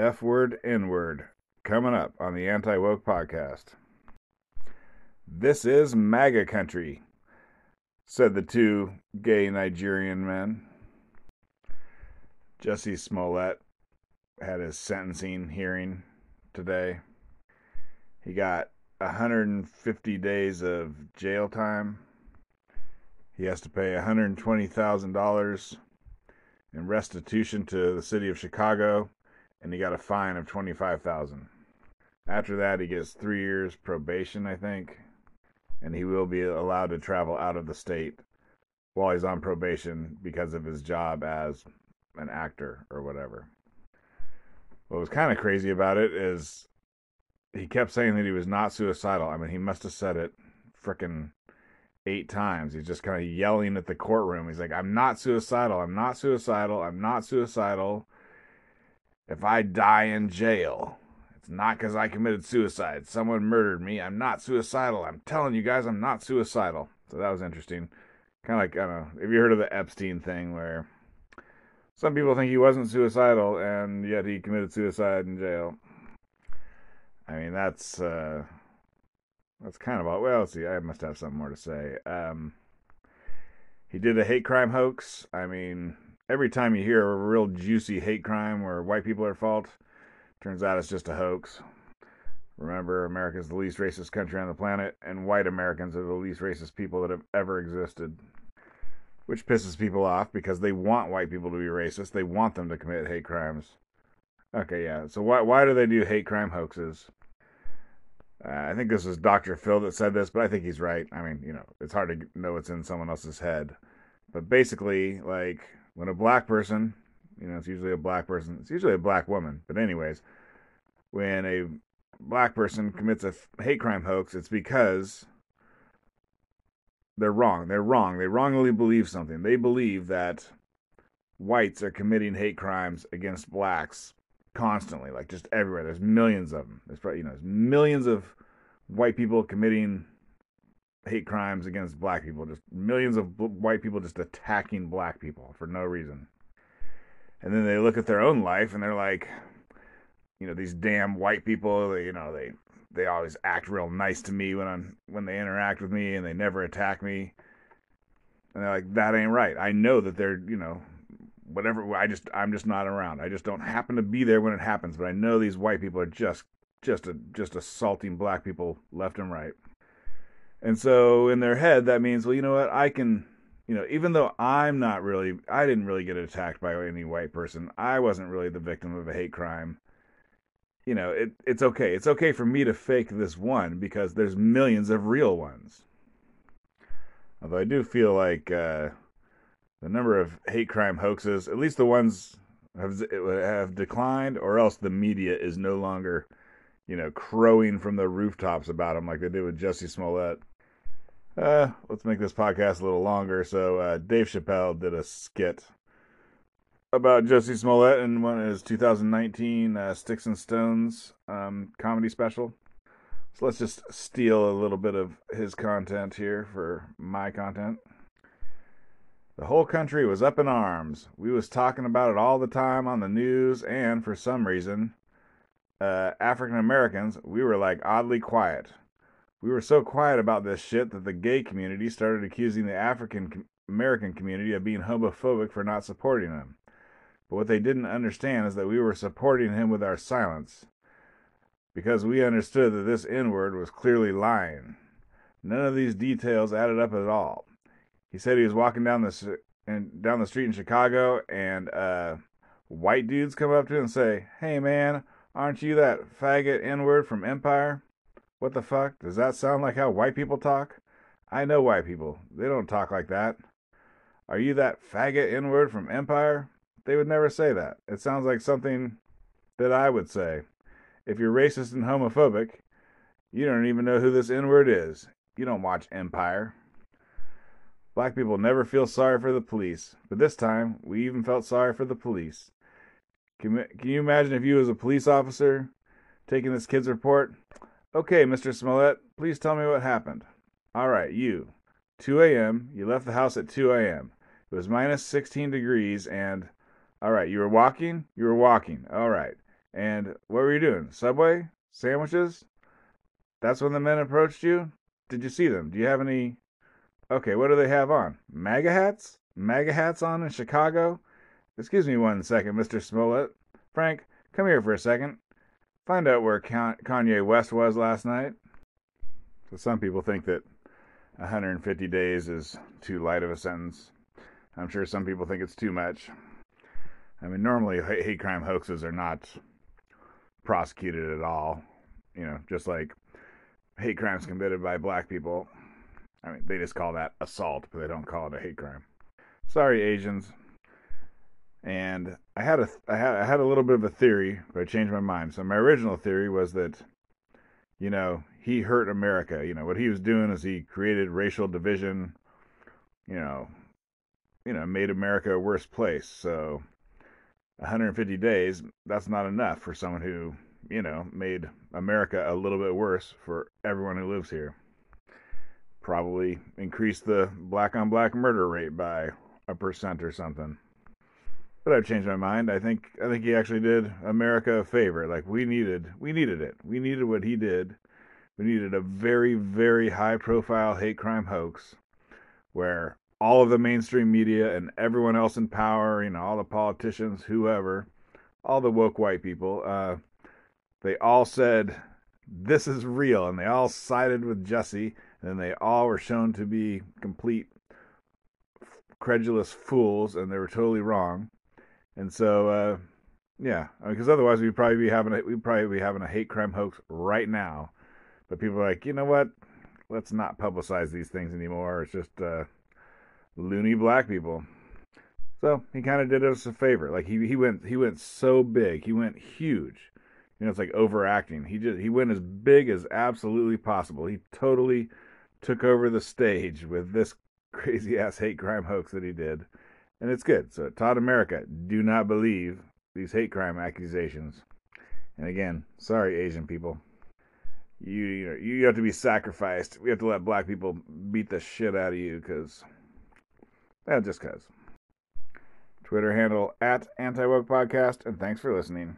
F word, N word, coming up on the Anti Woke Podcast. This is MAGA country, said the two gay Nigerian men. Jussie Smollett had his sentencing hearing today. He got 150 days of jail time. He has to pay $120,000 in restitution to the city of Chicago and he got a fine of 25,000. After that, he gets 3 years probation, I think, and he will be allowed to travel out of the state while he's on probation because of his job as an actor or whatever. What was kind of crazy about it is he kept saying that he was not suicidal. I mean, he must have said it frickin' eight times. He's just kind of yelling at the courtroom. He's like, I'm not suicidal. I'm not suicidal. I'm not suicidal if I die in jail, it's not because I committed suicide. Someone murdered me. I'm not suicidal. I'm telling you guys, I'm not suicidal. So that was interesting. Kind of like, I don't know, have you heard of the Epstein thing where some people think he wasn't suicidal and yet he committed suicide in jail? I mean, that's, uh, that's kind of all. Well, see. I must have something more to say. Um, he did a hate crime hoax. I mean, every time you hear a real juicy hate crime where white people are at fault, turns out it's just a hoax. Remember, America's the least racist country on the planet, and white Americans are the least racist people that have ever existed. Which pisses people off because they want white people to be racist. They want them to commit hate crimes. Okay, yeah. So why why do they do hate crime hoaxes? Uh, I think this was Dr. Phil that said this, but I think he's right. I mean, you know, it's hard to know what's in someone else's head. But basically, like, when a black person, you know, it's usually a black person, it's usually a black woman, but anyways, when a black person commits a hate crime hoax, it's because they're wrong. They're wrong. They wrongly believe something. They believe that whites are committing hate crimes against blacks constantly, like just everywhere. There's millions of them. There's probably, you know, there's millions of white people committing hate crimes against black people. Just millions of white people just attacking black people for no reason. And then they look at their own life and they're like, you know, these damn white people. They, you know, they they always act real nice to me when I'm when they interact with me, and they never attack me. And they're like, that ain't right. I know that they're, you know, whatever. I just I'm just not around. I just don't happen to be there when it happens. But I know these white people are just just a, just assaulting black people left and right. And so in their head, that means, well, you know what? I can, you know, even though I'm not really, I didn't really get attacked by any white person. I wasn't really the victim of a hate crime. You know, it, it's okay. It's okay for me to fake this one because there's millions of real ones. Although I do feel like uh, the number of hate crime hoaxes, at least the ones have have declined, or else the media is no longer, you know, crowing from the rooftops about them like they did with Jussie Smollett. Uh, let's make this podcast a little longer. So, uh, Dave Chappelle did a skit about Jussie Smollett in one of his 2019 uh, Sticks and Stones um, comedy special. So let's just steal a little bit of his content here for my content. The whole country was up in arms. We was talking about it all the time on the news, and for some reason, uh, African Americans, we were like oddly quiet. We were so quiet about this shit that the gay community started accusing the African American community of being homophobic for not supporting him. But what they didn't understand is that we were supporting him with our silence. Because we understood that this N word was clearly lying. None of these details added up at all. He said he was walking down the down the street in Chicago, and uh, white dudes come up to him and say, "Hey man, aren't you that faggot N word from Empire?" What the fuck? Does that sound like how white people talk? I know white people. They don't talk like that. Are you that faggot N word from Empire? They would never say that. It sounds like something that I would say. If you're racist and homophobic, you don't even know who this N word is. You don't watch Empire. Black people never feel sorry for the police, but this time we even felt sorry for the police. Can, can you imagine if you was a police officer taking this kid's report? Okay, Mr. Smollett, please tell me what happened. All right, you. 2 a.m. You left the house at 2 a.m. It was minus 16 degrees, and. All right, you were walking? You were walking. All right. And what were you doing? Subway? Sandwiches? That's when the men approached you? Did you see them? Do you have any. Okay, what do they have on? MAGA hats? MAGA hats on in Chicago? Excuse me one second, Mr. Smollett. Frank, come here for a second. Find out where Kanye West was last night. So some people think that 150 days is too light of a sentence. I'm sure some people think it's too much. I mean, normally hate crime hoaxes are not prosecuted at all. You know, just like hate crimes committed by black people. I mean, they just call that assault, but they don't call it a hate crime. Sorry, Asians. And I had a I had I had a little bit of a theory, but I changed my mind. So my original theory was that, you know, he hurt America. You know, what he was doing is he created racial division. You know, you know, made America a worse place. So 150 days, that's not enough for someone who, you know, made America a little bit worse for everyone who lives here. Probably increased the black on black murder rate by a percent or something. But I've changed my mind. I think I think he actually did America a favor. Like we needed we needed it. We needed what he did. We needed a very, very high profile hate crime hoax where all of the mainstream media and everyone else in power, you know, all the politicians, whoever, all the woke white people, uh, they all said this is real, and they all sided with Jussie, and they all were shown to be complete credulous fools, and they were totally wrong. And so, uh, yeah, because I mean, otherwise we'd probably be having a, we'd probably be having a hate crime hoax right now. But people are like, you know what? Let's not publicize these things anymore. It's just uh, loony black people. So he kind of did us a favor. Like he he went he went so big. He went huge. You know, it's like overacting. He just he went as big as absolutely possible. He totally took over the stage with this crazy ass hate crime hoax that he did. And it's good. So taught America, do not believe these hate crime accusations. And again, sorry Asian people. You you, know, you have to be sacrificed. We have to let black people beat the shit out of you because yeah, uh, just cause. Twitter handle at Anti Woke Podcast, and thanks for listening.